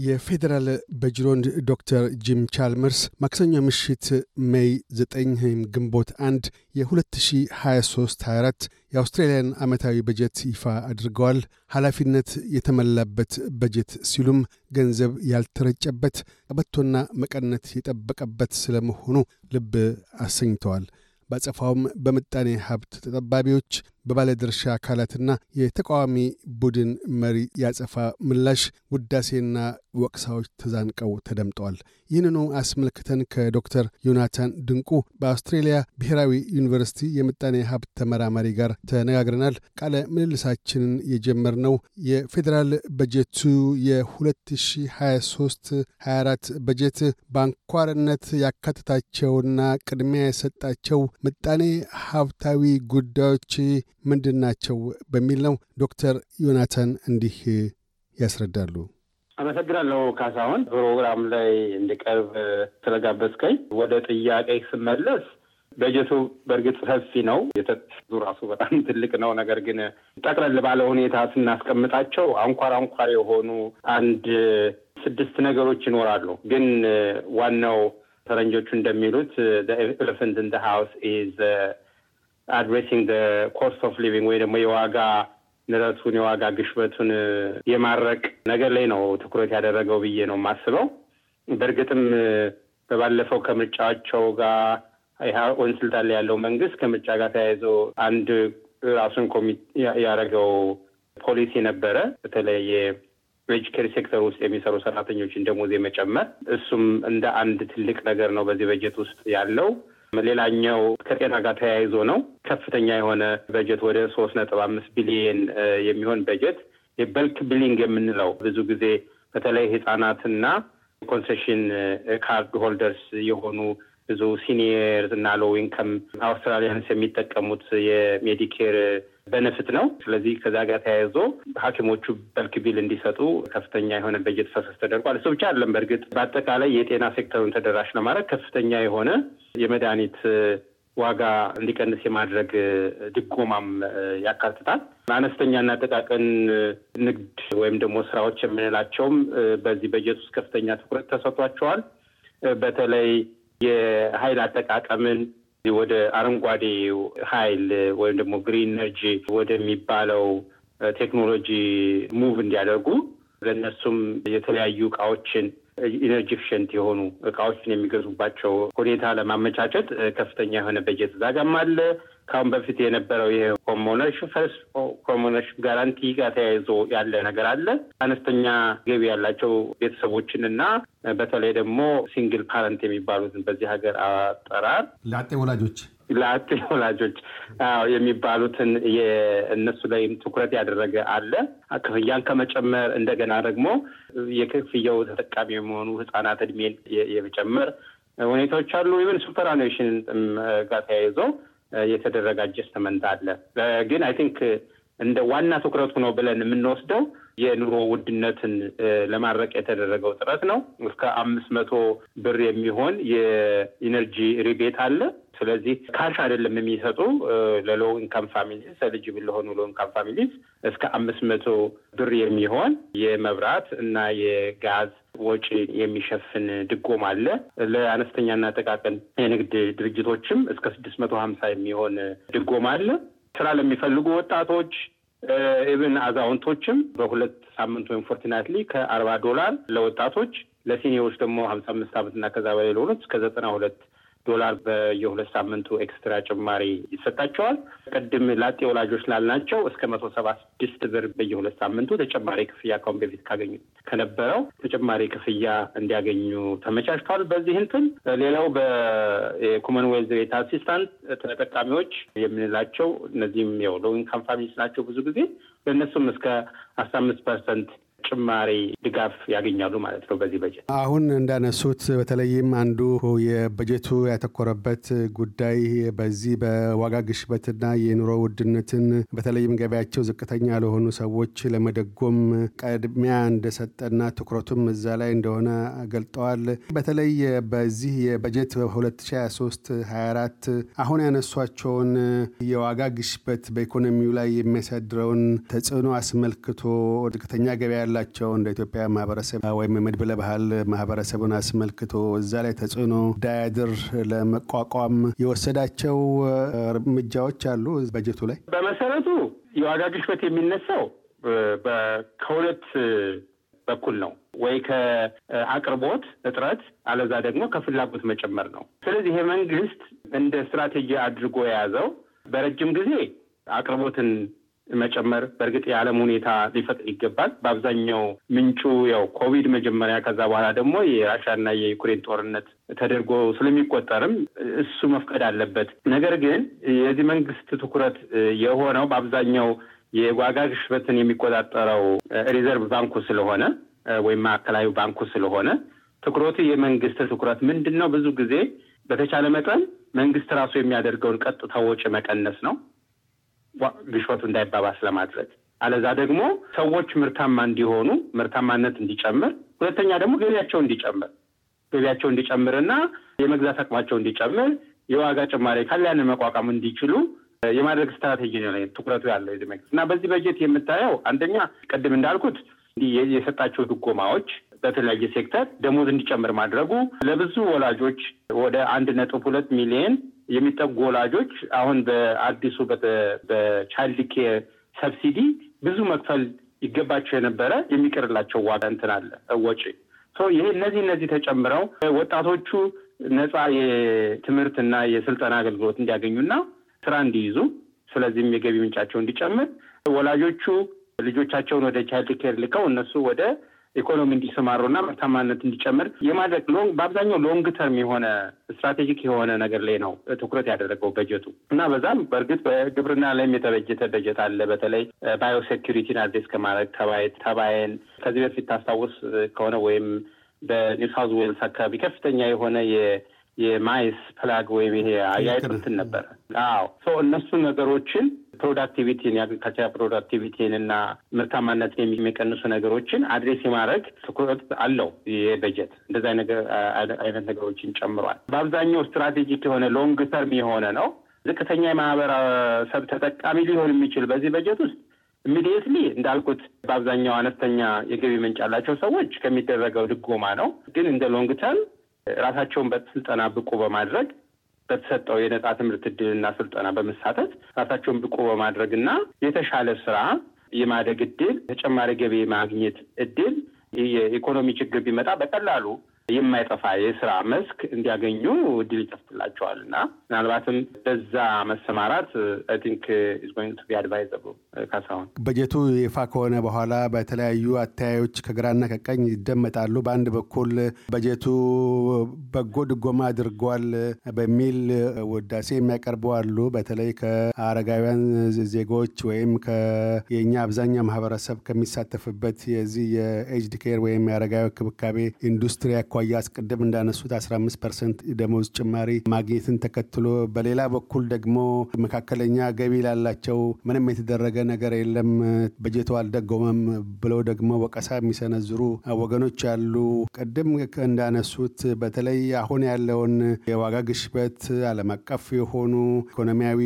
የፌዴራል በጅሮንድ ዶክተር ጂም ቻልመርስ ማክሰኞ ምሽት ሜይ 9 ወይም ግንቦት 1 የ2023-24 የአውስትራሊያን ዓመታዊ በጀት ይፋ አድርገዋል። ኃላፊነት የተሞላበት በጀት ሲሉም ገንዘብ ያልተረጨበት ቀበቶና መቀነት የጠበቀበት ስለመሆኑ ልብ አሰኝተዋል። ባጸፋውም በምጣኔ ሀብት ተጠባቢዎች በባለድርሻ አካላትና የተቃዋሚ ቡድን መሪ ያጸፋ ምላሽ ውዳሴና ወቅሳዎች ተዛንቀው ተደምጠዋል። ይህንኑ አስመልክተን ከዶክተር ዮናታን ድንቁ በአውስትሬልያ ብሔራዊ ዩኒቨርሲቲ የምጣኔ ሀብት ተመራማሪ ጋር ተነጋግረናል። ቃለ ምልልሳችንን የጀመርነው የፌዴራል በጀቱ የ2023/24 በጀት በአንኳርነት ያካተታቸውና ቅድሚያ የሰጣቸው ምጣኔ ሀብታዊ ጉዳዮች ምንድን ናቸው በሚል ነው። ዶክተር ዮናታን እንዲህ ያስረዳሉ። አመሰግናለሁ ካሳሁን፣ ፕሮግራም ላይ እንዲቀርብ ስለጋበዝከኝ። ወደ ጥያቄ ስመለስ በጀቱ በእርግጥ ሰፊ ነው። የተዙ ራሱ በጣም ትልቅ ነው። ነገር ግን ጠቅለል ባለ ሁኔታ ስናስቀምጣቸው አንኳር አንኳር የሆኑ አንድ ስድስት ነገሮች ይኖራሉ። ግን ዋናው ፈረንጆቹ እንደሚሉት elephant in house is addressing cost of living ወይ ደግሞ የዋጋ ንረቱን የዋጋ ግሽበቱን የማረቅ ነገር ላይ ነው ትኩረት ያደረገው ብዬ ነው የማስበው። በእርግጥም በባለፈው ከምርጫቸው ጋር ወይም ስልጣን ላይ ያለው መንግስት ከምርጫ ጋር ተያይዞ አንድ ራሱን commit ያደረገው ፖሊሲ ነበረ። በተለይ care sector ውስጥ የሚሰሩ ሰራተኞችን ደሞዝ የመጨመር እሱም እንደ አንድ ትልቅ ነገር ነው በዚህ በጀት ውስጥ ያለው። ሌላኛው ከጤና ጋር ተያይዞ ነው። ከፍተኛ የሆነ በጀት ወደ ሶስት ነጥብ አምስት ቢሊየን የሚሆን በጀት የ bulk billing የምንለው ብዙ ጊዜ በተለይ ህጻናትና concession card holders የሆኑ ብዙ seniors እና low income Australians የሚጠቀሙት የሜዲኬር benefit ነው። ስለዚህ ከዛ ጋር ተያይዞ ሐኪሞቹ bulk bill እንዲሰጡ ከፍተኛ የሆነ በጀት ፈሰስ ተደርጓል። እሱ ብቻ አይደለም። በእርግጥ በአጠቃላይ የጤና ሴክተሩን ተደራሽ ለማድረግ ከፍተኛ የሆነ የመድኃኒት ዋጋ እንዲቀንስ የማድረግ ድጎማም ያካትታል። አነስተኛና ጥቃቅን ንግድ ወይም ደግሞ ስራዎች የምንላቸውም በዚህ በጀት ውስጥ ከፍተኛ ትኩረት ተሰጥቷቸዋል። በተለይ የኃይል አጠቃቀምን ወደ አረንጓዴ ኃይል ወይም ደግሞ green energy ወደሚባለው ቴክኖሎጂ move እንዲያደርጉ ለእነሱም የተለያዩ እቃዎችን energy efficient የሆኑ እቃዎችን የሚገዙባቸው ሁኔታ ለማመቻቸት ከፍተኛ የሆነ በጀት ዛጋም አለ። ከአሁን በፊት የነበረው ይሄ home ownership first home ownership guarantee ጋር ተያይዞ ያለ ነገር አለ። አነስተኛ ገቢ ያላቸው ቤተሰቦችን እና በተለይ ደግሞ single parent የሚባሉትን በዚህ ሀገር አጠራር ላጤ ወላጆች ላጤ ወላጆች የሚባሉትን የእነሱ ላይም ትኩረት ያደረገ አለ። ክፍያን ከመጨመር እንደገና ደግሞ የክፍያው ተጠቃሚ የሚሆኑ ህጻናት እድሜን የመጨመር ሁኔታዎች አሉ። even superannuation ጋር ተያይዞ የተደረገ adjustment አለ። ግን I think እንደ ዋና ትኩረቱ ነው ብለን የምንወስደው የኑሮ ውድነትን ለማረቅ የተደረገው ጥረት ነው። እስከ አምስት መቶ ብር የሚሆን የ energy rebate አለ። ስለዚህ cash አይደለም የሚሰጡ ለ low income families eligible ለሆኑ low income families እስከ አምስት መቶ ብር የሚሆን የመብራት እና የጋዝ ወጪ የሚሸፍን ድጎማ አለ። ለአነስተኛና ጥቃቅን የንግድ ድርጅቶችም እስከ ስድስት መቶ ሀምሳ የሚሆን ድጎማ አለ። ስራ ለሚፈልጉ ወጣቶች even አዛውንቶችም በሁለት ሳምንት ወይም fortnightly ከአርባ ዶላር ለወጣቶች ለ senior ኦች ደግሞ ሀምሳ አምስት ዓመት እና ከዛ በላይ ለሆኑት እስከ ዘጠና ሁለት ዶላር በየሁለት ሳምንቱ extra ጭማሪ ይሰጣቸዋል። ቅድም ላጤ ወላጆች ላልናቸው እስከ መቶ ሰባ ስድስት ብር በየሁለት ሳምንቱ ተጨማሪ ክፍያ ካሁን በፊት ካገኙ ከነበረው ተጨማሪ ክፍያ እንዲያገኙ ተመቻችተዋል። በዚህ እንትን ሌላው በ Commonwealth rent assistance ተጠቃሚዎች የምንላቸው እነዚህም ያው low income families ናቸው። ብዙ ጊዜ ለእነሱም እስከ አስራ አምስት percent ጭማሪ ድጋፍ ያገኛሉ ማለት ነው በዚህ በጀት። አሁን እንዳነሱት በተለይም አንዱ የበጀቱ ያተኮረበት ጉዳይ በዚህ በዋጋ ግሽበትና የኑሮ ውድነትን በተለይም ገበያቸው ዝቅተኛ ለሆኑ ሰዎች ለመደጎም ቅድሚያ እንደሰጠና ትኩረቱም እዛ ላይ እንደሆነ ገልጠዋል። በተለይ በዚህ የበጀት 2023 24 አሁን ያነሷቸውን የዋጋ ግሽበት በኢኮኖሚው ላይ የሚያሳድረውን ተጽዕኖ አስመልክቶ ዝቅተኛ ገበያ ያላቸው እንደ ኢትዮጵያ ማህበረሰብ ወይም የመድብለ ባህል ማህበረሰቡን አስመልክቶ እዛ ላይ ተጽዕኖ እንዳያድር ለመቋቋም የወሰዳቸው እርምጃዎች አሉ በጀቱ ላይ። በመሰረቱ የዋጋ ግሽበት የሚነሳው ከሁለት በኩል ነው። ወይ ከአቅርቦት እጥረት አለዛ ደግሞ ከፍላጎት መጨመር ነው። ስለዚህ ይሄ መንግስት እንደ ስትራቴጂ አድርጎ የያዘው በረጅም ጊዜ አቅርቦትን መጨመር በእርግጥ የዓለም ሁኔታ ሊፈቅድ ይገባል። በአብዛኛው ምንጩ ያው ኮቪድ መጀመሪያ ከዛ በኋላ ደግሞ የራሻና የዩክሬን ጦርነት ተደርጎ ስለሚቆጠርም እሱ መፍቀድ አለበት። ነገር ግን የዚህ መንግስት ትኩረት የሆነው በአብዛኛው የዋጋ ግሽበትን የሚቆጣጠረው ሪዘርቭ ባንኩ ስለሆነ ወይም ማዕከላዊ ባንኩ ስለሆነ ትኩረቱ የመንግስት ትኩረት ምንድን ነው? ብዙ ጊዜ በተቻለ መጠን መንግስት ራሱ የሚያደርገውን ቀጥታ ወጪ መቀነስ ነው ግሽበቱ እንዳይባባስ ለማድረግ። አለዛ ደግሞ ሰዎች ምርታማ እንዲሆኑ ምርታማነት እንዲጨምር፣ ሁለተኛ ደግሞ ገቢያቸው እንዲጨምር። ገቢያቸው እንዲጨምርና የመግዛት አቅማቸው እንዲጨምር የዋጋ ጭማሪ ካለ ያንን መቋቋም እንዲችሉ የማድረግ ስትራቴጂ ነው ትኩረቱ ያለው መንግስት። እና በዚህ በጀት የምታየው አንደኛ ቅድም እንዳልኩት የሰጣቸው ድጎማዎች በተለያየ ሴክተር ደሞዝ እንዲጨምር ማድረጉ ለብዙ ወላጆች ወደ አንድ ነጥብ ሁለት ሚሊዮን የሚጠጉ ወላጆች አሁን በአዲሱ በ childcare subsidy ብዙ መክፈል ይገባቸው የነበረ የሚቀርላቸው ዋጋ እንትን አለ ወጪ። ይሄ እነዚህ እነዚህ ተጨምረው ወጣቶቹ ነፃ የትምህርትና የስልጠና አገልግሎት እንዲያገኙና ስራ እንዲይዙ ስለዚህም የገቢ ምንጫቸው እንዲጨምር ወላጆቹ ልጆቻቸውን ወደ childcare ልከው እነሱ ወደ ኢኮኖሚ እንዲሰማሩና ምርታማነት እንዲጨምር የማድረግ long በአብዛኛው long term የሆነ strategic የሆነ ነገር ላይ ነው ትኩረት ያደረገው በጀቱ እና በዛም በእርግጥ በግብርና ላይም የተበጀተ በጀት አለ። በተለይ biosecurity ን address ከማድረግ ተባይ ተባይን ከዚህ በፊት ታስታውስ ከሆነ ወይም በኒው ሳውዝ ዌልስ አካባቢ ከፍተኛ የሆነ የ mice plague ወይም ይሄ እንትን ነበረ። አዎ ሰው እነሱ ነገሮችን productivity ን የ agriculture productivity ን እና ምርታማነትን የሚቀንሱ ነገሮችን address የማድረግ ትኩረት አለው። ይህ በጀት እንደዚ አይነት ነገሮችን ጨምሯል። በአብዛኛው strategic የሆነ long term የሆነ ነው። ዝቅተኛ የማህበረሰብ ተጠቃሚ ሊሆን የሚችል በዚህ በጀት ውስጥ immediately እንዳልኩት በአብዛኛው አነስተኛ የገቢ ምንጭ ያላቸው ሰዎች ከሚደረገው ድጎማ ነው። ግን እንደ long term ራሳቸውን በስልጠና ብቁ በማድረግ በተሰጠው የነጻ ትምህርት እድልና ስልጠና በመሳተፍ ራሳቸውን ብቁ በማድረግ እና የተሻለ ስራ የማደግ እድል፣ ተጨማሪ ገቢ የማግኘት እድል የኢኮኖሚ ችግር ቢመጣ በቀላሉ የማይጠፋ የስራ መስክ እንዲያገኙ እድል ይከፍትላቸዋል እና ምናልባትም በዛ መሰማራት I think is going to be advisable። ካሳሁን በጀቱ ይፋ ከሆነ በኋላ በተለያዩ አተያዮች ከግራና ከቀኝ ይደመጣሉ። በአንድ በኩል በጀቱ በጎ ድጎማ አድርጓል በሚል ውዳሴ የሚያቀርቡ አሉ። በተለይ ከአረጋውያን ዜጎች ወይም የእኛ አብዛኛው ማህበረሰብ ከሚሳተፍበት የዚህ የ aged care ወይም የአረጋዊ ክብካቤ ኢንዱስትሪ አኳያ አስቀድም እንዳነሱት 15 percent ደሞዝ ጭማሪ ማግኘትን ተከትሎ፣ በሌላ በኩል ደግሞ መካከለኛ ገቢ ላላቸው ምንም የተደረገ ነገር የለም በጀቱ አልደጎመም ብለው ደግሞ ወቀሳ የሚሰነዝሩ ወገኖች አሉ። ቅድም እንዳነሱት በተለይ አሁን ያለውን የዋጋ ግሽበት ዓለም አቀፍ የሆኑ ኢኮኖሚያዊ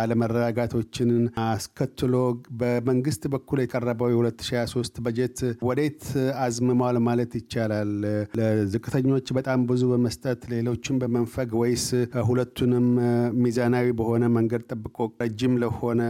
አለመረጋጋቶችን አስከትሎ በመንግስት በኩል የቀረበው የ2023 በጀት ወዴት አዝምሟል ማለት ይቻላል? ለዝቅተኞች በጣም ብዙ በመስጠት ሌሎችን በመንፈግ ወይስ ሁለቱንም ሚዛናዊ በሆነ መንገድ ጠብቆ ረጅም ለሆነ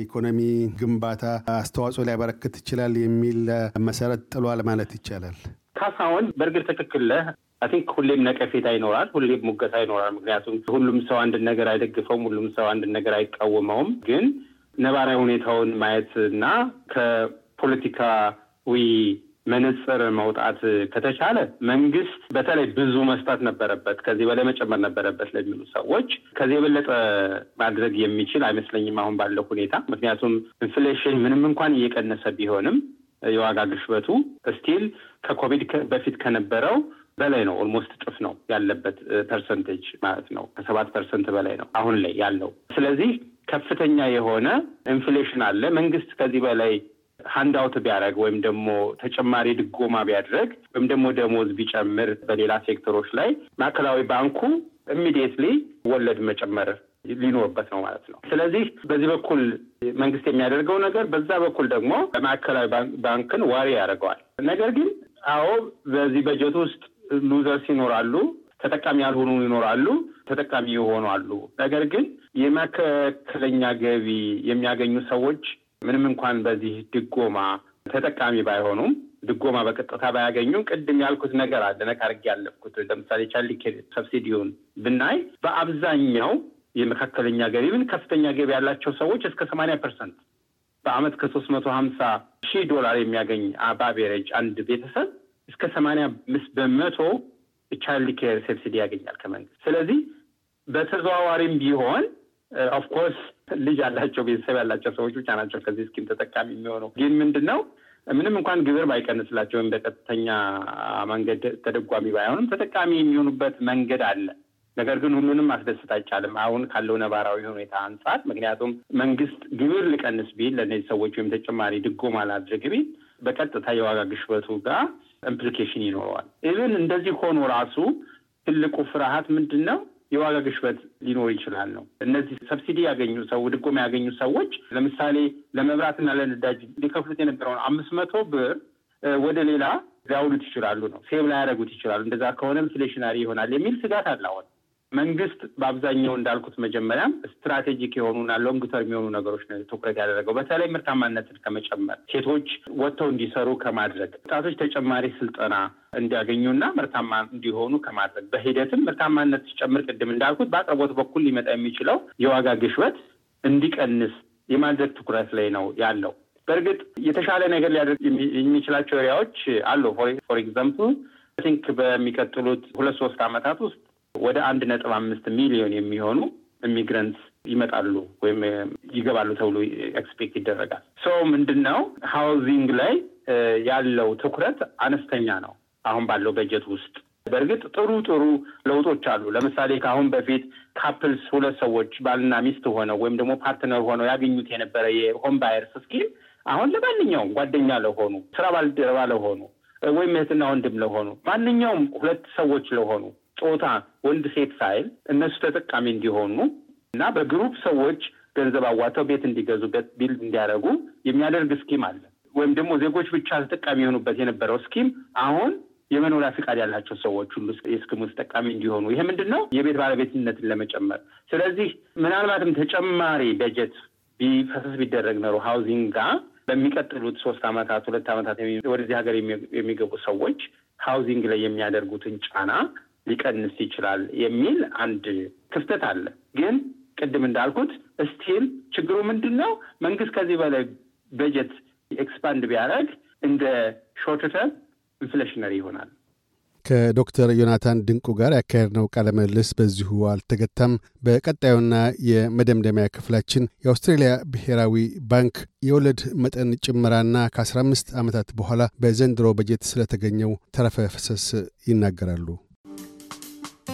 ኢኮኖሚ ግንባታ አስተዋጽኦ ሊያበረክት ይችላል የሚል መሰረት ጥሏል ማለት ይቻላል? ካሳሁን በእርግጥ ትክክል I think ሁሌም ነቀፌታ ይኖራል፣ ሁሌም ሙገሳ ይኖራል። ምክንያቱም ሁሉም ሰው አንድን ነገር አይደግፈውም፣ ሁሉም ሰው አንድን ነገር አይቃወመውም። ግን ነባራዊ ሁኔታውን ማየት እና ከፖለቲካዊ መነጽር መውጣት ከተቻለ መንግስት በተለይ ብዙ መስጠት ነበረበት፣ ከዚህ በላይ መጨመር ነበረበት ለሚሉ ሰዎች ከዚህ የበለጠ ማድረግ የሚችል አይመስለኝም አሁን ባለው ሁኔታ። ምክንያቱም inflation ምንም እንኳን እየቀነሰ ቢሆንም የዋጋ ግሽበቱ still ከኮቪድ በፊት ከነበረው በላይ ነው። almost እጥፍ ነው ያለበት percentage ማለት ነው። ከሰባት percent በላይ ነው አሁን ላይ ያለው። ስለዚህ ከፍተኛ የሆነ inflation አለ። መንግስት ከዚህ በላይ handout ቢያደርግ ወይም ደግሞ ተጨማሪ ድጎማ ቢያደርግ ወይም ደግሞ ደሞዝ ቢጨምር በሌላ ሴክተሮች ላይ ማዕከላዊ ባንኩ immediately ወለድ መጨመር ሊኖርበት ነው ማለት ነው። ስለዚህ በዚህ በኩል መንግስት የሚያደርገው ነገር፣ በዛ በኩል ደግሞ ማዕከላዊ ባንክን ዋሪ ያደርገዋል። ነገር ግን አዎ በዚህ በጀት ውስጥ ሉዘርስ ይኖራሉ፣ ተጠቃሚ ያልሆኑ ይኖራሉ፣ ተጠቃሚ የሆኑ አሉ። ነገር ግን የመካከለኛ ገቢ የሚያገኙ ሰዎች ምንም እንኳን በዚህ ድጎማ ተጠቃሚ ባይሆኑም ድጎማ በቀጥታ ባያገኙም ቅድም ያልኩት ነገር አለ ነካ አድርጌ ያለፍኩት ለምሳሌ ቻይልድ ሰብሲዲውን ብናይ በአብዛኛው የመካከለኛ ገቢ ምን ከፍተኛ ገቢ ያላቸው ሰዎች እስከ ሰማንያ percent በአመት ከሶስት መቶ ሀምሳ ሺህ ዶላር የሚያገኝ በ average አንድ ቤተሰብ እስከ ሰማንያ አምስት በመቶ childcare subsidy ያገኛል ከመንግስት። ስለዚህ በተዘዋዋሪም ቢሆን of course ልጅ ያላቸው ቤተሰብ ያላቸው ሰዎች ብቻ ናቸው ከዚህ scheme ተጠቃሚ የሚሆነው። ግን ምንድን ነው ምንም እንኳን ግብር ባይቀንስላቸው ወይም በቀጥተኛ መንገድ ተደጓሚ ባይሆንም ተጠቃሚ የሚሆኑበት መንገድ አለ። ነገር ግን ሁሉንም ማስደሰት አይቻልም አሁን ካለው ነባራዊ ሁኔታ አንጻር። ምክንያቱም መንግስት ግብር ልቀንስ ቢል ለእነዚህ ሰዎች ወይም ተጨማሪ ድጎማ ላድርግ ቢል በቀጥታ የዋጋ ግሽበቱ ጋር implication ይኖረዋል። even እንደዚህ ሆኖ ራሱ ትልቁ ፍርሃት ምንድን ነው? የዋጋ ግሽበት ሊኖር ይችላል ነው። እነዚህ subsidy ያገኙ ሰው ድጎማ ያገኙ ሰዎች ለምሳሌ ለመብራትና ለነዳጅ ሊከፍሉት የነበረውን አምስት መቶ ብር ወደ ሌላ ሊያውሉት ይችላሉ ነው። save ላያደርጉት ይችላሉ። እንደዛ ከሆነ inflationary ይሆናል የሚል ስጋት አለ አሁን መንግስት በአብዛኛው እንዳልኩት መጀመሪያም strategic የሆኑና long term የሆኑ ነገሮች ነው ትኩረት ያደረገው። በተለይ ምርታማነትን ከመጨመር፣ ሴቶች ወጥተው እንዲሰሩ ከማድረግ፣ ወጣቶች ተጨማሪ ስልጠና እንዲያገኙና ምርታማ እንዲሆኑ ከማድረግ በሂደትም ምርታማነት ሲጨምር፣ ቅድም እንዳልኩት በአቅርቦት በኩል ሊመጣ የሚችለው የዋጋ ግሽበት እንዲቀንስ የማድረግ ትኩረት ላይ ነው ያለው። በእርግጥ የተሻለ ነገር ሊያደርግ የሚችላቸው area ዎች አሉ። for example think በሚቀጥሉት ሁለት ሶስት ዓመታት ውስጥ ወደ አንድ ነጥብ አምስት ሚሊዮን የሚሆኑ immigrants ይመጣሉ ወይም ይገባሉ ተብሎ expect ይደረጋል። so ምንድን ነው housing ላይ ያለው ትኩረት አነስተኛ ነው አሁን ባለው በጀት ውስጥ። በእርግጥ ጥሩ ጥሩ ለውጦች አሉ። ለምሳሌ ከአሁን በፊት couples ሁለት ሰዎች ባልና ሚስት ሆነው ወይም ደግሞ partner ሆነው ያገኙት የነበረ የ home buyers scheme አሁን ለማንኛውም ጓደኛ ለሆኑ ስራ ባልደረባ ለሆኑ ወይም እህትና ወንድም ለሆኑ ማንኛውም ሁለት ሰዎች ለሆኑ ጾታ ወንድ ሴት ሳይል እነሱ ተጠቃሚ እንዲሆኑ እና በ group ሰዎች ገንዘብ አዋተው ቤት እንዲገዙበት build እንዲያደርጉ የሚያደርግ scheme አለ። ወይም ደግሞ ዜጎች ብቻ ተጠቃሚ የሆኑበት የነበረው scheme አሁን የመኖሪያ ፍቃድ ያላቸው ሰዎች ሁሉ የ scheme ኡ ተጠቃሚ እንዲሆኑ ይሄ ምንድን ነው የቤት ባለቤትነትን ለመጨመር። ስለዚህ ምናልባትም ተጨማሪ በጀት ቢፈሰስ ቢደረግ ኖሮ housing ጋር በሚቀጥሉት ሶስት ዓመታት ሁለት ዓመታት ወደዚህ ሀገር የሚገቡ ሰዎች housing ላይ የሚያደርጉትን ጫና ሊቀንስ ይችላል የሚል አንድ ክፍተት አለ። ግን ቅድም እንዳልኩት still ችግሩ ምንድን ነው? መንግስት ከዚህ በላይ በጀት expand ቢያደርግ እንደ short term inflationary ይሆናል። ከዶክተር ዮናታን ድንቁ ጋር ያካሄድነው ቃለ ምልልስ በዚሁ አልተገታም። በቀጣዩና የመደምደሚያ ክፍላችን የአውስትሬልያ ብሔራዊ ባንክ የወለድ መጠን ጭመራና ከ15 ዓመታት በኋላ በዘንድሮ በጀት ስለተገኘው ተረፈ ፍሰስ ይናገራሉ።